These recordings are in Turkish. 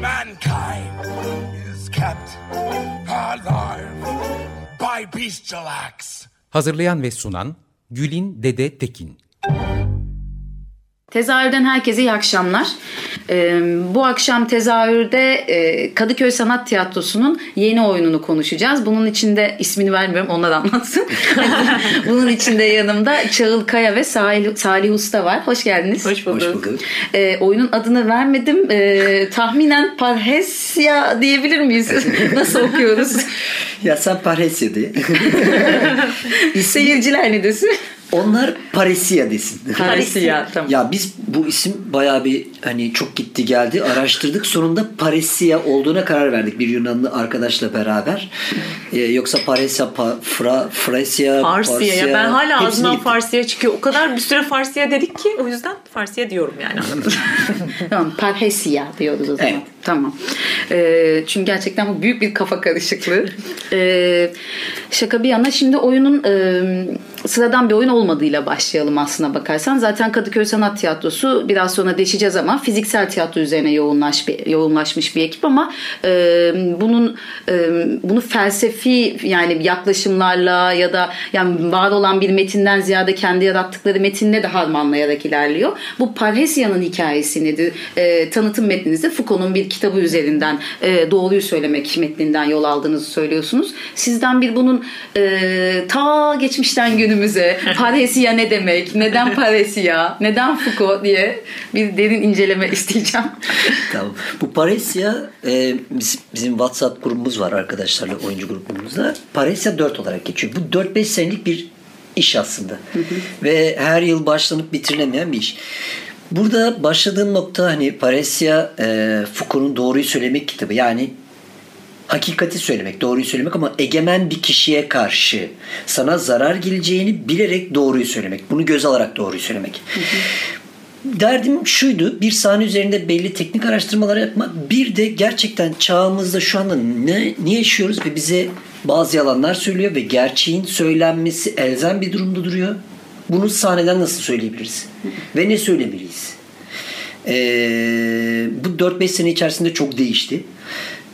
Mankind is kept alive by bestial. Hazırlayan ve sunan Gülin Dede Tekin Tezahürden herkese iyi akşamlar. Ee, bu akşam tezahürde e, Kadıköy Sanat Tiyatrosu'nun yeni oyununu konuşacağız. Bunun içinde ismini vermiyorum onlar anlatsın. Bunun içinde yanımda Çağıl Kaya ve Salih, Salih Usta var. Hoş geldiniz. Hoş bulduk. Hoş bulduk. Ee, oyunun adını vermedim. Ee, tahminen Parhesya diyebilir miyiz? Nasıl okuyoruz? ya sen Parhesya de. Seyirciler ne desin? Onlar Paresia desin. Paresia tamam. Ya biz bu isim baya bir hani çok gitti geldi araştırdık sonunda Paresia olduğuna karar verdik bir Yunanlı arkadaşla beraber. Ee, yoksa Paresia, pa, Fra, Frasia, Farsiya ya ben hala ağzımdan Farsiya çıkıyor. O kadar bir süre Farsiya dedik ki o yüzden Farsiya diyorum yani. tamam Parhesia diyoruz o zaman. Evet. Tamam. Ee, çünkü gerçekten bu büyük bir kafa karışıklığı. Ee, şaka bir yana şimdi oyunun e, sıradan bir oyun olmadığıyla başlayalım aslına bakarsan. Zaten Kadıköy Sanat Tiyatrosu biraz sonra değişeceğiz ama fiziksel tiyatro üzerine yoğunlaş, yoğunlaşmış bir ekip ama e, bunun e, bunu felsefi yani yaklaşımlarla ya da yani var olan bir metinden ziyade kendi yarattıkları metinle de harmanlayarak ilerliyor. Bu Parhesia'nın hikayesini e, tanıtım metninizde Foucault'un bir kitabı üzerinden e, doğruyu söylemek metninden yol aldığınızı söylüyorsunuz. Sizden bir bunun e, ta geçmişten günümüze Parhesia ne demek, neden Parhesia, neden Foucault diye bir derin inceleme isteyeceğim. tamam. Bu Parhesia e, bizim, bizim WhatsApp grubumuz var arkadaşlarla oyuncu grubumuzda. Parhesia 4 olarak geçiyor. Bu 4-5 senelik bir iş aslında. Hı hı. Ve her yıl başlanıp bitirilemeyen bir iş. Burada başladığım nokta hani Paresya e, Foucault'un Doğruyu Söylemek kitabı. Yani hakikati söylemek, doğruyu söylemek ama egemen bir kişiye karşı sana zarar geleceğini bilerek doğruyu söylemek. Bunu göz alarak doğruyu söylemek. Derdim şuydu. Bir sahne üzerinde belli teknik araştırmalar yapmak. Bir de gerçekten çağımızda şu anda ne, ne yaşıyoruz ve bize bazı yalanlar söylüyor ve gerçeğin söylenmesi elzem bir durumda duruyor. Bunu sahneden nasıl söyleyebiliriz? Ve ne söylemeliyiz? Ee, bu 4-5 sene içerisinde çok değişti.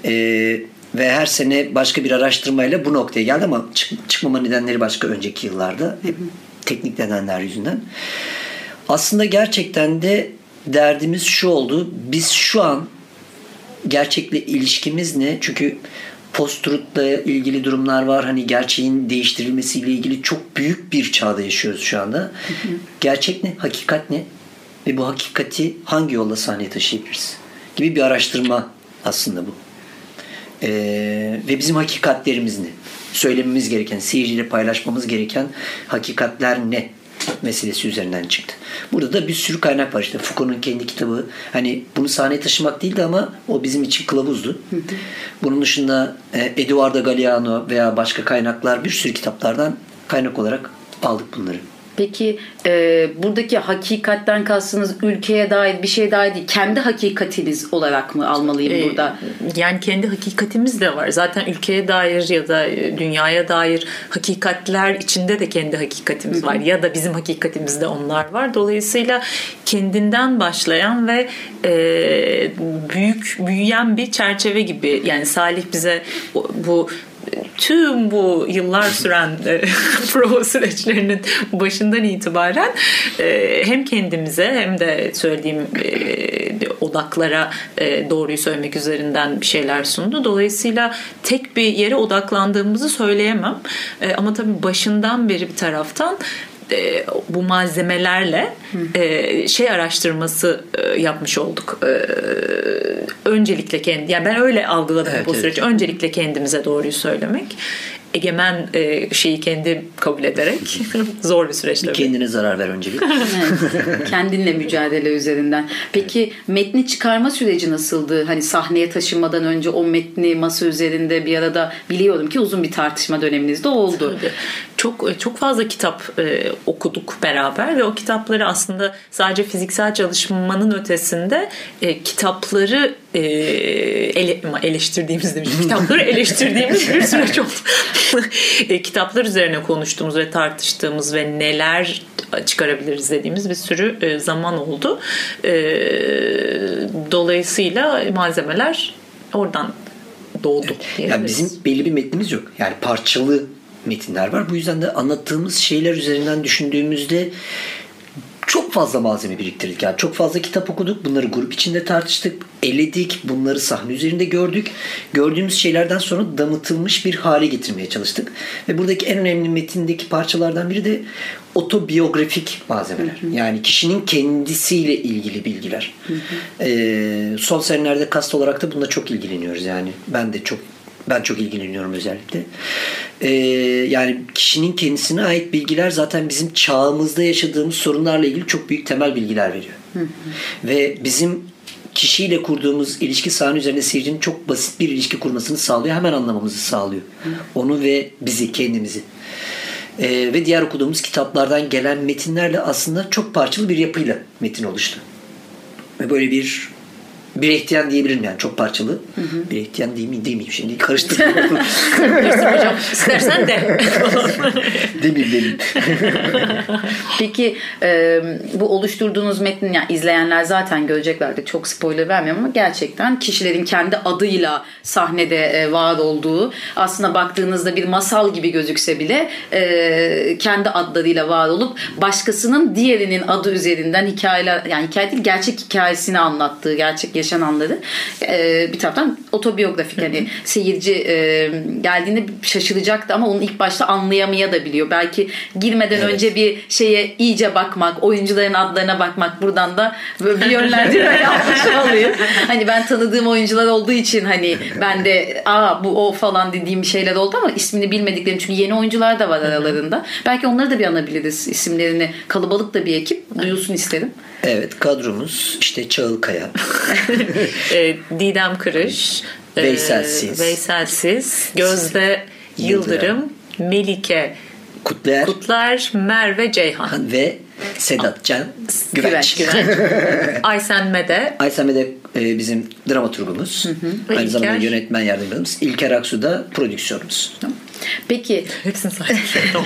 Ee, ve her sene başka bir araştırmayla bu noktaya geldi ama çık, çıkmama nedenleri başka önceki yıllarda. Hep teknik nedenler yüzünden. Aslında gerçekten de derdimiz şu oldu. Biz şu an gerçekle ilişkimiz ne? Çünkü post-truth'la ilgili durumlar var. Hani gerçeğin değiştirilmesiyle ilgili çok büyük bir çağda yaşıyoruz şu anda. Gerçek ne? Hakikat ne? Ve bu hakikati hangi yolla sahneye taşıyabiliriz? Gibi bir araştırma aslında bu. Ee, ve bizim hakikatlerimiz ne? Söylememiz gereken, seyirciyle paylaşmamız gereken hakikatler ne? meselesi üzerinden çıktı. Burada da bir sürü kaynak var işte Foucault'un kendi kitabı hani bunu sahneye taşımak değildi ama o bizim için kılavuzdu. Bunun dışında e, Eduardo Galeano veya başka kaynaklar bir sürü kitaplardan kaynak olarak aldık bunları. Peki e, buradaki hakikatten kastınız ülkeye dair bir şey dair değil. Kendi hakikatiniz olarak mı almalıyım ee, burada? Yani kendi hakikatimiz de var. Zaten ülkeye dair ya da dünyaya dair hakikatler içinde de kendi hakikatimiz Hı-hı. var. Ya da bizim hakikatimizde onlar var. Dolayısıyla kendinden başlayan ve e, büyük büyüyen bir çerçeve gibi. Yani Salih bize bu tüm bu yıllar süren e, prova süreçlerinin başından itibaren e, hem kendimize hem de söylediğim e, odaklara doğruyu söylemek üzerinden bir şeyler sundu. Dolayısıyla tek bir yere odaklandığımızı söyleyemem. Ama tabii başından beri bir taraftan e, bu malzemelerle e, şey araştırması e, yapmış olduk. E, öncelikle kendi yani ben öyle algıladım evet, bu süreci. Evet. Öncelikle kendimize doğruyu söylemek. egemen e, şeyi kendi kabul ederek zor bir süreç tabii. Kendine zarar ver öncelik. Evet. Kendinle mücadele üzerinden. Peki metni çıkarma süreci nasıldı? Hani sahneye taşınmadan önce o metni masa üzerinde bir arada biliyorum ki uzun bir tartışma döneminiz de oldu. Tabii. Çok çok fazla kitap e, okuduk beraber ve o kitapları aslında sadece fiziksel çalışmanın ötesinde e, kitapları e, ele, eleştirdiğimiz demişim. Kitapları eleştirdiğimiz bir süreç oldu. e, kitaplar üzerine konuştuğumuz ve tartıştığımız ve neler çıkarabiliriz dediğimiz bir sürü e, zaman oldu. E, dolayısıyla malzemeler oradan doğdu. Yani bizim belli bir metnimiz yok. Yani parçalı metinler var. Bu yüzden de anlattığımız şeyler üzerinden düşündüğümüzde çok fazla malzeme biriktirdik. Yani çok fazla kitap okuduk. Bunları grup içinde tartıştık, eledik. Bunları sahne üzerinde gördük. Gördüğümüz şeylerden sonra damıtılmış bir hale getirmeye çalıştık. Ve buradaki en önemli metindeki parçalardan biri de otobiyografik malzemeler. Hı hı. Yani kişinin kendisiyle ilgili bilgiler. Hı hı. Ee, son senelerde kast olarak da bununla çok ilgileniyoruz. Yani ben de çok ben çok ilgileniyorum özellikle. Ee, yani kişinin kendisine ait bilgiler zaten bizim çağımızda yaşadığımız sorunlarla ilgili çok büyük temel bilgiler veriyor. Hı hı. Ve bizim kişiyle kurduğumuz ilişki sahne üzerinde seyircinin çok basit bir ilişki kurmasını sağlıyor. Hemen anlamamızı sağlıyor. Hı. Onu ve bizi, kendimizi. Ee, ve diğer okuduğumuz kitaplardan gelen metinlerle aslında çok parçalı bir yapıyla metin oluştu. Ve böyle bir bir ihtiyan diyebilirim yani çok parçalı. Hı hı. Bir ihtiyan değil mi demeyeyim şimdi karıştırdım. hocam istersen de. demeyeyim demeyeyim. Peki e, bu oluşturduğunuz metnin yani izleyenler zaten göreceklerdi çok spoiler vermiyorum ama gerçekten kişilerin kendi adıyla sahnede e, var olduğu aslında baktığınızda bir masal gibi gözükse bile e, kendi adlarıyla var olup başkasının diğerinin adı üzerinden hikayeler yani hikaye değil gerçek hikayesini anlattığı gerçek yaşananları e, bir taraftan otobiyografik hani seyirci e, geldiğinde şaşıracaktı ama onu ilk başta anlayamaya da biliyor. Belki girmeden evet. önce bir şeye iyice bakmak, oyuncuların adlarına bakmak buradan da bir yönlendirme yapmış oluyor. Hani ben tanıdığım oyuncular olduğu için hani ben de aa bu o falan dediğim şeyler oldu ama ismini bilmediklerim çünkü yeni oyuncular da var aralarında. Belki onları da bir anabiliriz isimlerini. Kalabalık da bir ekip duyulsun isterim. Evet kadromuz işte Çağıl Kaya. e, Didem Kırış. Veyselsiz. E, Veyselsiz. Gözde Yıldırım. Yıldırım Melike Kutlar. Kutlar, Merve Ceyhan. Ve Sedat Can Güvenç. Güvenç. Aysen Mede. Aysen Mede e, bizim dramaturgumuz. Hı hı. Aynı zamanda yönetmen yardımcımız. İlker Aksu da prodüksiyonumuz. Tamam. Peki. Hepsini saydım.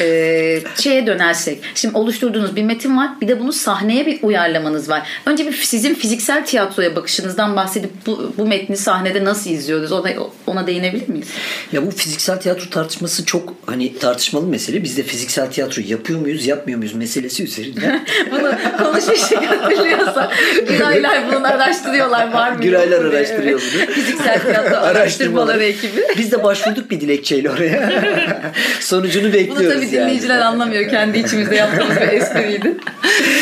e, şeye dönersek. Şimdi oluşturduğunuz bir metin var. Bir de bunu sahneye bir uyarlamanız var. Önce bir sizin fiziksel tiyatroya bakışınızdan bahsedip bu, bu metni sahnede nasıl izliyoruz? Ona, ona değinebilir miyiz? Ya bu fiziksel tiyatro tartışması çok hani tartışmalı mesele. Biz de fiziksel tiyatro yapıyor muyuz, yapmıyor muyuz meselesi üzerinden. bunu konuşmuştuk hatırlıyorsan. Güraylar bunu araştırıyorlar var mı? Güraylar araştırıyor bunu. fiziksel tiyatro araştırmaları ekibi. Biz de başvurduk bir dilekçeyle oraya. Sonucunu bekliyoruz Bunu tabii dinleyiciler yani. anlamıyor. Kendi içimizde yaptığımız bir espriydi.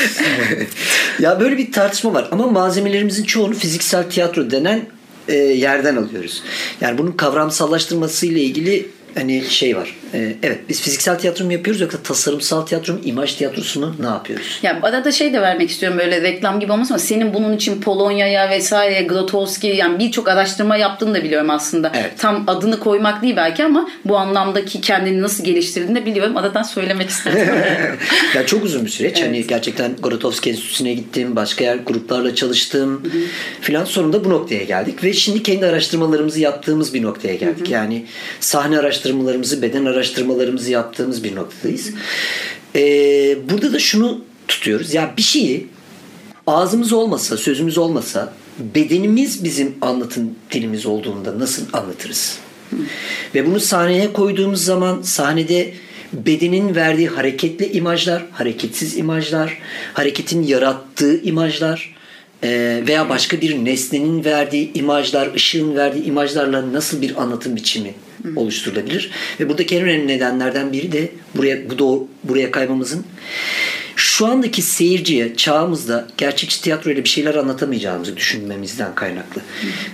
ya böyle bir tartışma var. Ama malzemelerimizin çoğunu fiziksel tiyatro denen e, yerden alıyoruz. Yani bunun kavramsallaştırması ile ilgili hani şey var. E, evet biz fiziksel tiyatro mu yapıyoruz yoksa tasarımsal tiyatro mu, imaj tiyatrosunu ne yapıyoruz? Ya arada şey de vermek istiyorum böyle reklam gibi olmasın ama senin bunun için Polonya'ya vesaire Grotowski yani birçok araştırma yaptığını da biliyorum aslında. Evet. Tam adını koymak değil belki ama bu anlamdaki kendini nasıl geliştirdiğini de biliyorum. Aradan söylemek istedim. ya çok uzun bir süreç. Hani evet. Hani gerçekten Grotowski Enstitüsü'ne gittim. Başka yer gruplarla çalıştım. Filan sonunda bu noktaya geldik ve şimdi kendi araştırmalarımızı yaptığımız bir noktaya geldik. Hı-hı. Yani sahne araştırmalarımızı, beden araştırmalarımızı araştırmalarımızı yaptığımız bir noktadayız. Ee, burada da şunu tutuyoruz. Ya bir şeyi ağzımız olmasa, sözümüz olmasa bedenimiz bizim anlatım dilimiz olduğunda nasıl anlatırız? Ve bunu sahneye koyduğumuz zaman sahnede bedenin verdiği hareketli imajlar, hareketsiz imajlar, hareketin yarattığı imajlar e, veya başka bir nesnenin verdiği imajlar, ışığın verdiği imajlarla nasıl bir anlatım biçimi oluşturulabilir. Ve buradaki en önemli nedenlerden biri de buraya bu doğru, buraya kaymamızın şu andaki seyirciye çağımızda gerçekçi tiyatro ile bir şeyler anlatamayacağımızı düşünmemizden kaynaklı.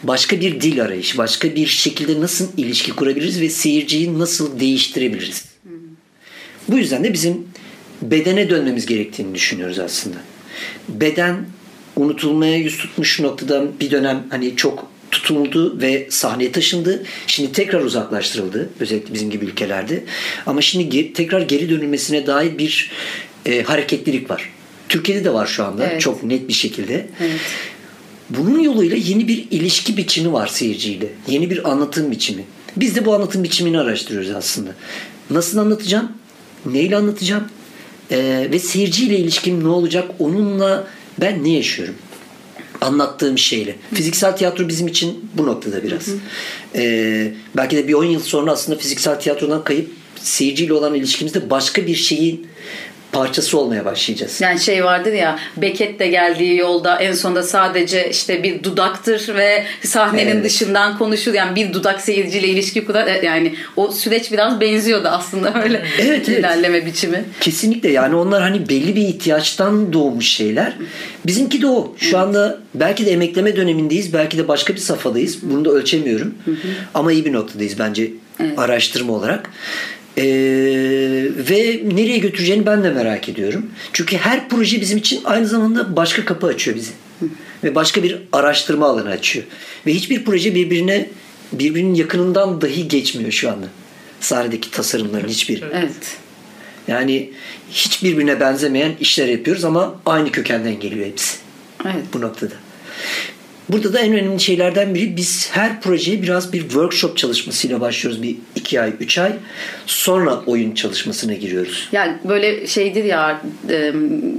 Başka bir dil arayışı, başka bir şekilde nasıl ilişki kurabiliriz ve seyirciyi nasıl değiştirebiliriz? Bu yüzden de bizim bedene dönmemiz gerektiğini düşünüyoruz aslında. Beden unutulmaya yüz tutmuş noktadan bir dönem hani çok tutuldu ve sahneye taşındı. Şimdi tekrar uzaklaştırıldı. Özellikle bizim gibi ülkelerde. Ama şimdi ge- tekrar geri dönülmesine dair bir e, hareketlilik var. Türkiye'de de var şu anda. Evet. Çok net bir şekilde. Evet. Bunun yoluyla yeni bir ilişki biçimi var seyirciyle. Yeni bir anlatım biçimi. Biz de bu anlatım biçimini araştırıyoruz aslında. Nasıl anlatacağım? Neyle anlatacağım? Ee, ve seyirciyle ilişkim ne olacak? Onunla ben ne yaşıyorum? Anlattığım şeyle. Fiziksel tiyatro bizim için bu noktada biraz. Ee, belki de bir 10 yıl sonra aslında fiziksel tiyatrodan kayıp seyirciyle olan ilişkimizde başka bir şeyin parçası olmaya başlayacağız. Yani şey vardır ya Beckett de geldiği yolda en sonunda sadece işte bir dudaktır ve sahnenin Evet. dışından konuşur. Yani bir dudak seyirciyle ilişki kurar. E, Yani o süreç biraz benziyordu aslında öyle Evet, evet. ilerleme biçimi. Kesinlikle yani onlar hani belli bir ihtiyaçtan doğmuş şeyler. Bizimki de o. Şu anda belki de emekleme dönemindeyiz. Belki de başka bir safhadayız. Bunu da ölçemiyorum. Ama iyi bir noktadayız bence araştırma olarak. Ee, ve nereye götüreceğini ben de merak ediyorum. Çünkü her proje bizim için aynı zamanda başka kapı açıyor bize. Ve başka bir araştırma alanı açıyor. Ve hiçbir proje birbirine birbirinin yakınından dahi geçmiyor şu anda. Sahnedeki tasarımların hiçbiri. Evet. Yani hiç birbirine benzemeyen işler yapıyoruz ama aynı kökenden geliyor hepsi Evet. bu noktada. Burada da en önemli şeylerden biri biz her projeye biraz bir workshop çalışmasıyla başlıyoruz. Bir iki ay, üç ay. Sonra oyun çalışmasına giriyoruz. Yani böyle şeydir ya e,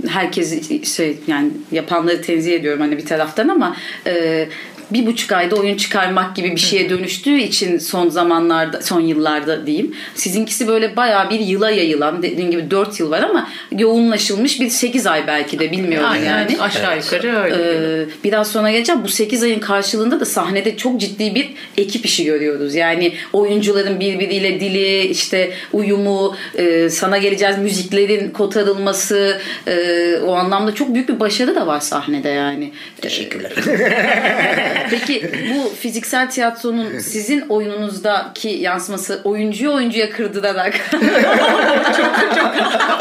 herkes şey yani yapanları tenzih ediyorum hani bir taraftan ama e, bir buçuk ayda oyun çıkarmak gibi bir şeye dönüştüğü için son zamanlarda son yıllarda diyeyim. Sizinkisi böyle bayağı bir yıla yayılan dediğin gibi dört yıl var ama yoğunlaşılmış bir sekiz ay belki de bilmiyorum Aynen, yani. aşağı yukarı öyle. Ee, biraz sonra geleceğim. Bu 8 ayın karşılığında da sahnede çok ciddi bir ekip işi görüyoruz. Yani oyuncuların birbiriyle dili, işte uyumu, e, sana geleceğiz müziklerin kotarılması e, o anlamda çok büyük bir başarı da var sahnede yani. Teşekkürler. Peki bu fiziksel tiyatronun sizin oyununuzdaki yansıması oyuncuyu oyuncuya kırdırarak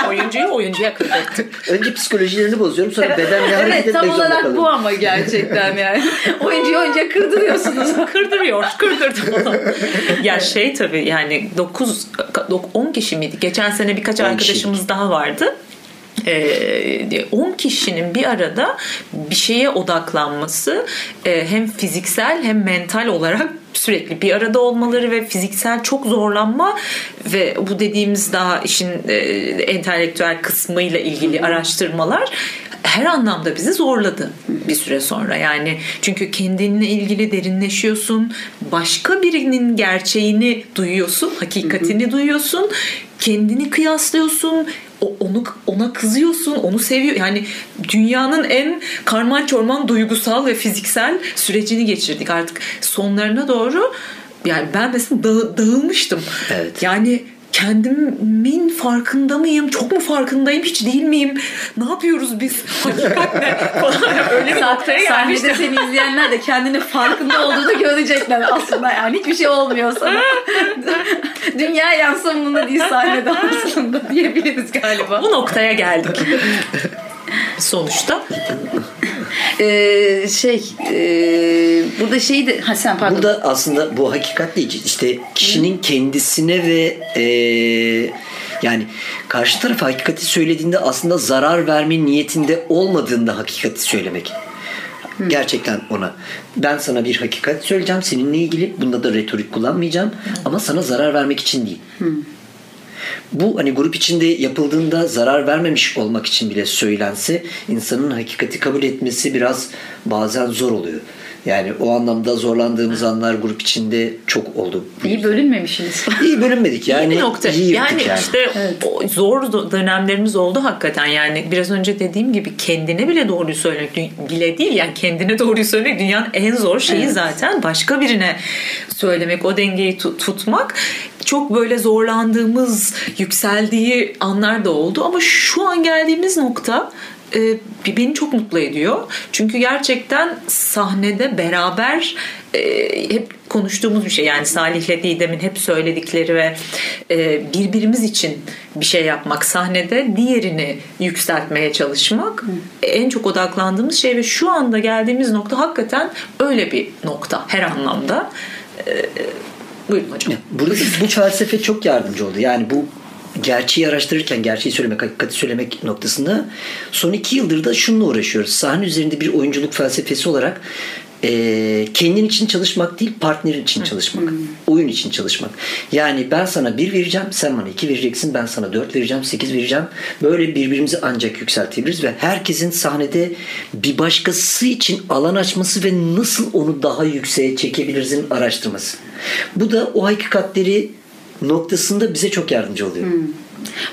oyuncuyu oyuncuya kırdırttık. Önce psikolojilerini bozuyorum sonra bedenle hareket Evet etmek tam zorunda olarak kalıyorum. bu ama gerçekten yani. Oyuncuyu oyuncuya kırdırıyorsunuz. Kırdırıyor, kırdırdı. ya şey tabii yani 9 10 kişi miydi? Geçen sene birkaç 10 arkadaşımız daha vardı. Ee, 10 kişinin bir arada bir şeye odaklanması e, hem fiziksel hem mental olarak sürekli bir arada olmaları ve fiziksel çok zorlanma ve bu dediğimiz daha işin e, entelektüel kısmıyla ilgili araştırmalar her anlamda bizi zorladı bir süre sonra. Yani çünkü kendinle ilgili derinleşiyorsun. Başka birinin gerçeğini duyuyorsun, hakikatini duyuyorsun. Kendini kıyaslıyorsun. Onu ona kızıyorsun, onu seviyor. Yani dünyanın en karman çorman duygusal ve fiziksel sürecini geçirdik. Artık sonlarına doğru yani ben mesela dağı- dağılmıştım. Evet. Yani kendimin farkında mıyım? Çok mu farkındayım? Hiç değil miyim? Ne yapıyoruz biz? Hakikat ne? Falan öyle bir noktaya Sahnede gelmiştim. seni izleyenler de kendini farkında olduğunu görecekler aslında yani hiçbir şey olmuyor sana. Dünya yansımında değil sahnede aslında diyebiliriz galiba. Bu noktaya geldik. Sonuçta Ee, şey e, burada şeyi de ha sen pardon. Burada aslında bu hakikat değil. İşte kişinin kendisine ve e, yani karşı tarafa hakikati söylediğinde aslında zarar verme niyetinde olmadığında hakikati söylemek. Gerçekten ona. Ben sana bir hakikat söyleyeceğim seninle ilgili. Bunda da retorik kullanmayacağım. Ama sana zarar vermek için değil. Bu hani grup içinde yapıldığında zarar vermemiş olmak için bile söylense insanın hakikati kabul etmesi biraz bazen zor oluyor. Yani o anlamda zorlandığımız anlar grup içinde çok oldu. İyi bölünmemişsiniz. İyi bölünmedik yani. İyi bir nokta. iyi yani, yani işte o zor dönemlerimiz oldu hakikaten. Yani biraz önce dediğim gibi kendine bile doğruyu söylemek bile değil yani kendine doğruyu söylemek dünyanın en zor şeyi evet. zaten. Başka birine söylemek, o dengeyi tutmak çok böyle zorlandığımız, yükseldiği anlar da oldu ama şu an geldiğimiz nokta e, beni çok mutlu ediyor. Çünkü gerçekten sahnede beraber e, hep konuştuğumuz bir şey. Yani Salih'le Didem'in hep söyledikleri ve e, birbirimiz için bir şey yapmak sahnede diğerini yükseltmeye çalışmak Hı. en çok odaklandığımız şey ve şu anda geldiğimiz nokta hakikaten öyle bir nokta her anlamda. E, buyurun hocam. Burada bu felsefe çok yardımcı oldu. Yani bu gerçeği araştırırken gerçeği söylemek, hakikati söylemek noktasında son iki yıldır da şununla uğraşıyoruz. Sahne üzerinde bir oyunculuk felsefesi olarak e, kendin için çalışmak değil partnerin için çalışmak. Oyun için çalışmak. Yani ben sana bir vereceğim sen bana iki vereceksin ben sana dört vereceğim sekiz vereceğim. Böyle birbirimizi ancak yükseltebiliriz ve herkesin sahnede bir başkası için alan açması ve nasıl onu daha yükseğe çekebilirizin araştırması. Bu da o hakikatleri noktasında bize çok yardımcı oluyor. Hmm.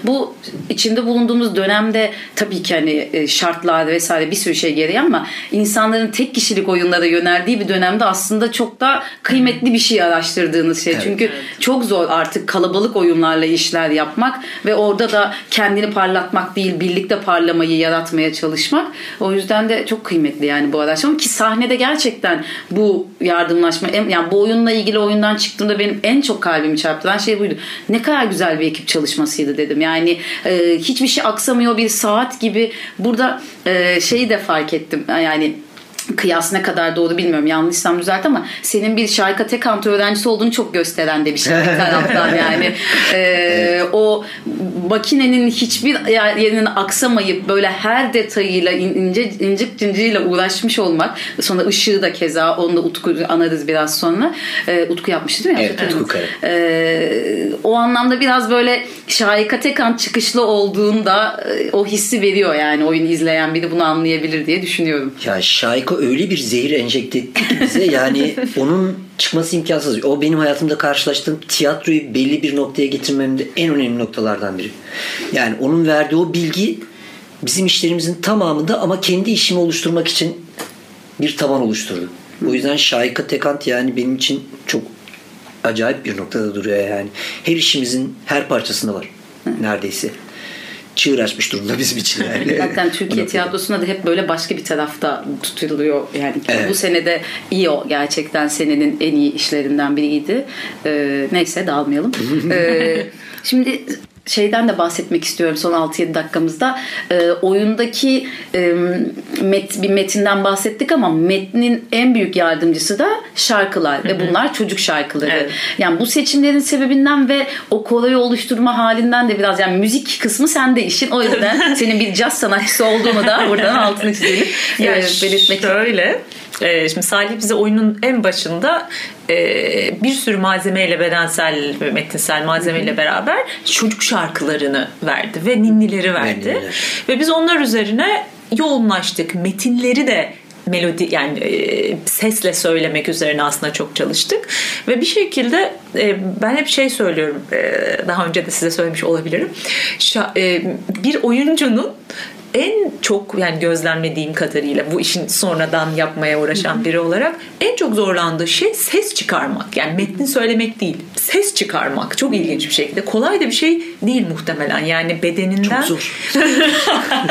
Bu içinde bulunduğumuz dönemde tabii ki hani e, şartlar vesaire bir sürü şey gereği ama insanların tek kişilik oyunlara yöneldiği bir dönemde aslında çok da kıymetli bir şey araştırdığınız şey. Evet. Çünkü evet. çok zor artık kalabalık oyunlarla işler yapmak ve orada da kendini parlatmak değil birlikte parlamayı yaratmaya çalışmak. O yüzden de çok kıymetli yani bu araştırma ki sahnede gerçekten bu yardımlaşma yani bu oyunla ilgili oyundan çıktığımda benim en çok kalbimi çarptıran şey buydu. Ne kadar güzel bir ekip çalışmasıydı dedim. Yani e, hiçbir şey aksamıyor bir saat gibi. Burada e, şeyi de fark ettim. Yani kıyas ne kadar doğru bilmiyorum yanlışsam düzelt ama senin bir şarkı tekantı öğrencisi olduğunu çok gösteren de bir şey bir taraftan yani. Ee, o makinenin hiçbir yerinin aksamayıp böyle her detayıyla ince incik cinciyle uğraşmış olmak sonra ışığı da keza onu da Utku anarız biraz sonra. Ee, Utku yapmıştı değil mi? Evet Utku ee, o anlamda biraz böyle şarkı tekant çıkışlı olduğunda e, o hissi veriyor yani oyunu izleyen biri bunu anlayabilir diye düşünüyorum. Ya şarkı Marco öyle bir zehir enjekte etti ki bize yani onun çıkması imkansız. O benim hayatımda karşılaştığım tiyatroyu belli bir noktaya getirmemde en önemli noktalardan biri. Yani onun verdiği o bilgi bizim işlerimizin tamamında ama kendi işimi oluşturmak için bir taban oluşturdu. O yüzden Şahika Tekant yani benim için çok acayip bir noktada duruyor yani. Her işimizin her parçasında var neredeyse çığır açmış durumda bizim için yani. Zaten Türkiye tiyatrosunda da hep böyle başka bir tarafta tutuluyor. Yani evet. bu senede iyi o gerçekten senenin en iyi işlerinden biriydi. Ee, neyse dağılmayalım. ee, şimdi şeyden de bahsetmek istiyorum son 6-7 dakikamızda. E, oyundaki e, met, bir metinden bahsettik ama metnin en büyük yardımcısı da şarkılar ve bunlar çocuk şarkıları. Evet. Yani bu seçimlerin sebebinden ve o koroyu oluşturma halinden de biraz yani müzik kısmı sende işin. O yüzden senin bir caz sanatçısı olduğunu da buradan altını çizelim. Ya e, belirtmek şöyle e, şimdi Salih bize oyunun en başında e, bir sürü malzemeyle bedensel ve metinsel malzemeyle beraber çocuk şarkılarını verdi ve ninnileri verdi. Ninniler. Ve biz onlar üzerine yoğunlaştık. Metinleri de melodi yani e, sesle söylemek üzerine aslında çok çalıştık ve bir şekilde e, ben hep şey söylüyorum e, daha önce de size söylemiş olabilirim Şa, e, bir oyuncunun en çok yani gözlemlediğim kadarıyla bu işin sonradan yapmaya uğraşan biri olarak en çok zorlandığı şey ses çıkarmak. Yani metni söylemek değil. Ses çıkarmak. Çok ilginç bir şekilde. Kolay da bir şey değil muhtemelen. Yani bedeninden. Çok zor.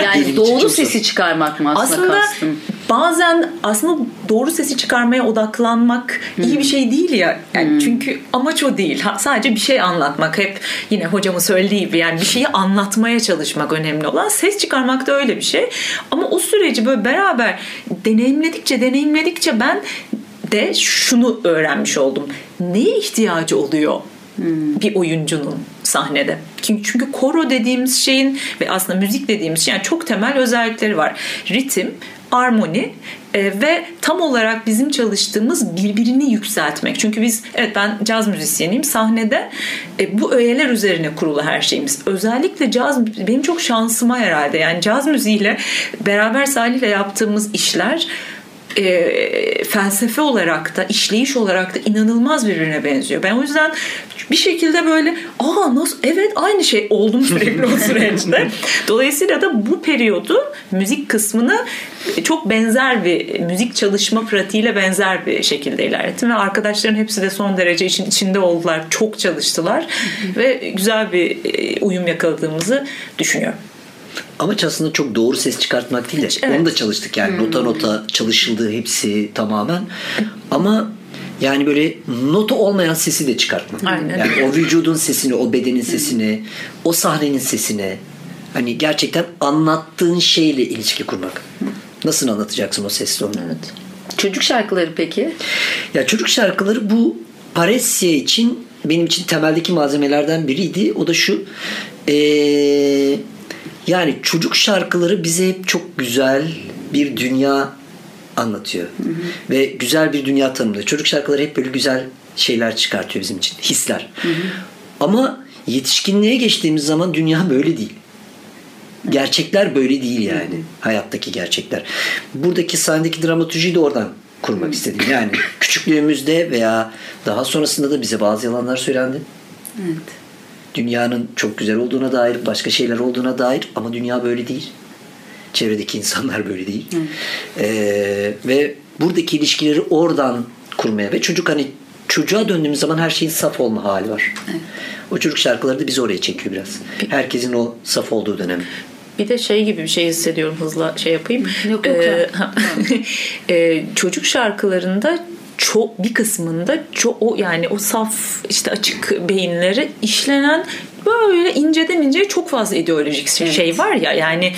yani doğru sesi çıkarmak mı aslında, aslında kastım? bazen aslında doğru sesi çıkarmaya odaklanmak hmm. iyi bir şey değil ya. Yani hmm. Çünkü amaç o değil. Sadece bir şey anlatmak. Hep yine hocamın söylediği gibi yani bir şeyi anlatmaya çalışmak önemli olan. Ses çıkarmak da öyle bir şey. Ama o süreci böyle beraber deneyimledikçe deneyimledikçe ben de şunu öğrenmiş oldum. Neye ihtiyacı oluyor Hmm. bir oyuncunun sahnede. Çünkü koro dediğimiz şeyin ve aslında müzik dediğimiz şey yani çok temel özellikleri var. Ritim, armoni e, ve tam olarak bizim çalıştığımız birbirini yükseltmek. Çünkü biz evet ben caz müzisyeniyim sahnede e, bu öğeler üzerine kurulu her şeyimiz. Özellikle caz benim çok şansıma herhalde yani caz müziğiyle beraber Salih'le yaptığımız işler e, felsefe olarak da işleyiş olarak da inanılmaz birbirine benziyor. Ben o yüzden bir şekilde böyle aa nasıl evet aynı şey oldum sürekli o süreçte. Dolayısıyla da bu periyodu müzik kısmını çok benzer bir müzik çalışma pratiğiyle benzer bir şekilde ilerlettim ve arkadaşların hepsi de son derece için içinde oldular. Çok çalıştılar ve güzel bir e, uyum yakaladığımızı düşünüyorum. Amaç aslında çok doğru ses çıkartmak değil de evet. onu da çalıştık yani nota nota çalışıldığı hepsi tamamen ama yani böyle nota olmayan sesi de çıkartmak. Aynen. Yani o vücudun sesini, o bedenin sesini, o sahnenin sesini hani gerçekten anlattığın şeyle ilişki kurmak. Nasıl anlatacaksın o sesle onu? Evet. Çocuk şarkıları peki? Ya çocuk şarkıları bu Paresya için benim için temeldeki malzemelerden biriydi. O da şu ee, yani çocuk şarkıları bize hep çok güzel bir dünya anlatıyor. Hı hı. Ve güzel bir dünya tanımlıyor. Çocuk şarkıları hep böyle güzel şeyler çıkartıyor bizim için. Hisler. Hı hı. Ama yetişkinliğe geçtiğimiz zaman dünya böyle değil. Gerçekler böyle değil yani. Hı hı. Hayattaki gerçekler. Buradaki sahnedeki dramaturjiyi de oradan kurmak hı. istedim. Yani küçüklüğümüzde veya daha sonrasında da bize bazı yalanlar söylendi. Evet. Dünyanın çok güzel olduğuna dair, başka şeyler olduğuna dair ama dünya böyle değil. Çevredeki insanlar böyle değil. Hı. Ee, ve buradaki ilişkileri oradan kurmaya ve çocuk hani çocuğa döndüğümüz zaman her şeyin saf olma hali var. Evet. O çocuk şarkıları da bizi oraya çekiyor biraz. Herkesin o saf olduğu dönem. Bir de şey gibi bir şey hissediyorum hızla şey yapayım. Yok, yok, ee, e, çocuk şarkılarında çok bir kısmında çok o yani o saf işte açık beyinleri işlenen böyle inceden inceye çok fazla ideolojik evet. şey var ya yani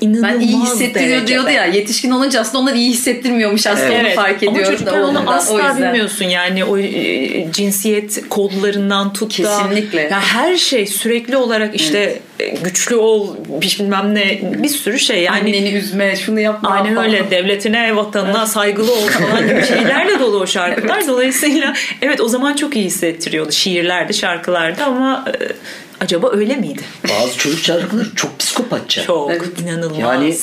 inanılmaz Ben iyi hissettiriyor derecede. diyordu ya yetişkin olunca aslında onlar iyi hissettirmiyormuş aslında evet. onu fark ediyoruz. Ama çocukken onu asla o yüzden. bilmiyorsun yani o e, cinsiyet kodlarından tut da. Kesinlikle. Ya her şey sürekli olarak işte evet. güçlü ol bilmem ne bir sürü şey yani. Anneni üzme şunu yapma. Aynen falan. öyle devletine vatanına saygılı ol falan gibi şeylerle dolu o şarkılar. Evet. Dolayısıyla evet o zaman çok iyi hissettiriyordu şiirlerde şarkılarda ama e, Acaba öyle miydi? Bazı çocuk şarkıları çok psikopatça. Çok evet. inanılmaz. Yani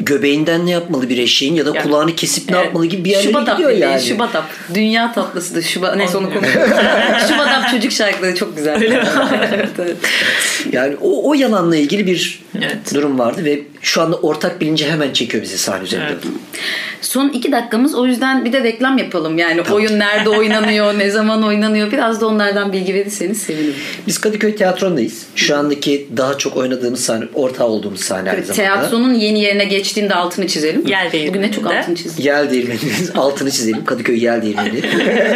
göbeğinden ne yapmalı bir eşeğin ya da yani, kulağını kesip ne evet. yapmalı gibi bir yerlere Şubatap gidiyor yani. Şubatap. Dünya tatlısıdır. Şubat, neyse onu konuşuruz. Şubatap çocuk şarkıları çok güzel. Öyle mi? evet, evet. Yani o, o yalanla ilgili bir evet. durum vardı ve şu anda ortak bilinci hemen çekiyor bizi sahne üzerinde. Evet. Son iki dakikamız o yüzden bir de reklam yapalım. Yani tamam. oyun nerede oynanıyor, ne zaman oynanıyor biraz da onlardan bilgi verirseniz sevinirim. Biz Kadıköy Tiyatro'ndayız. Şu andaki daha çok oynadığımız sahne, ortağı olduğumuz sahne evet, aynı zamanda. Tiyatronun yeni yerine geçtiğinde altını çizelim. Yel değirmeni. Bugün de çok altını çizdim. Yel değirmeni. altını çizelim. Kadıköy Yel değirmeni.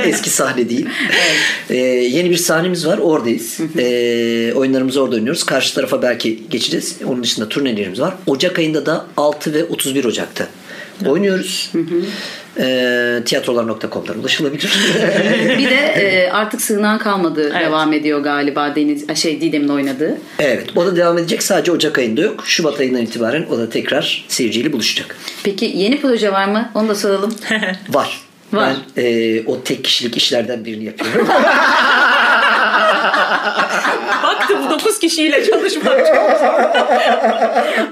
Eski sahne değil. Evet. Ee, yeni bir sahnemiz var. Oradayız. ee, oyunlarımızı orada oynuyoruz. Karşı tarafa belki geçeceğiz. Onun dışında turnelerimiz var. Ocak ayında da 6 ve 31 Ocak'ta oynuyoruz. Hı hı. E, tiyatrolar.com'dan ulaşılabilir. bir de e, artık sığınağı kalmadı evet. devam ediyor galiba Deniz şey Didem'in oynadığı. Evet o da devam edecek sadece Ocak ayında yok. Şubat ayından itibaren o da tekrar seyirciyle buluşacak. Peki yeni proje var mı? Onu da soralım. var. Var. Ben e, o tek kişilik işlerden birini yapıyorum. Baktım 9 kişiyle çalışmak çok zor.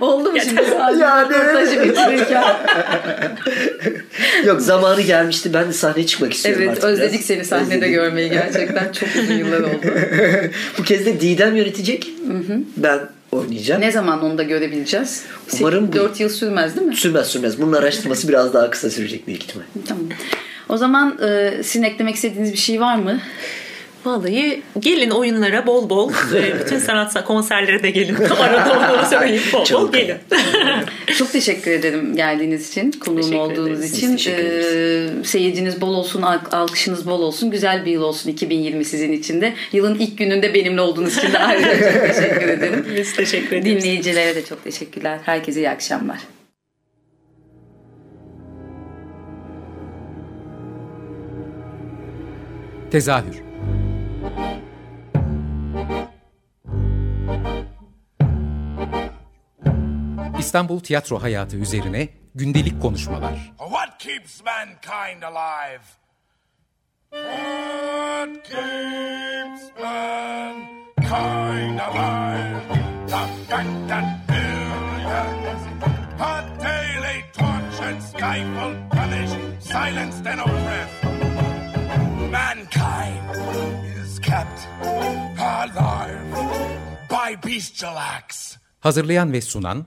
Oldu mu şimdi sadece yani... röportajı bitirirken? Yok zamanı gelmişti. Ben de sahneye çıkmak istiyorum evet, artık. Evet özledik biraz. seni sahnede özledik. görmeyi gerçekten. Çok uzun yıllar oldu. Bu kez de Didem yönetecek. Hı hı. Ben oynayacağım. Ne zaman onu da görebileceğiz? Umarım 4 yıl sürmez değil mi? Sürmez sürmez. Bunun araştırması biraz daha kısa sürecek büyük ihtimal. Tamam. O zaman e, sizin eklemek istediğiniz bir şey var mı? Vallahi gelin oyunlara bol bol. Bütün sanat konserlere de gelin. Arada onu söyleyeyim. Bol Çok bol gelin. Çok teşekkür ederim geldiğiniz için. Konuğum olduğunuz ederiz. için. Ee, seyirciniz bol olsun, alkışınız bol olsun. Güzel bir yıl olsun 2020 sizin için de. Yılın ilk gününde benimle olduğunuz için de ayrıca çok teşekkür ederim. Biz teşekkür ederiz. Dinleyicilere de çok teşekkürler. Herkese iyi akşamlar. Tezahür İstanbul tiyatro hayatı üzerine gündelik konuşmalar. What keeps mankind alive? What keeps mankind alive? The gun billions. A daily torch and stifle silenced and oppressed. Mankind is kept alive by bestial acts. Hazırlayan ve sunan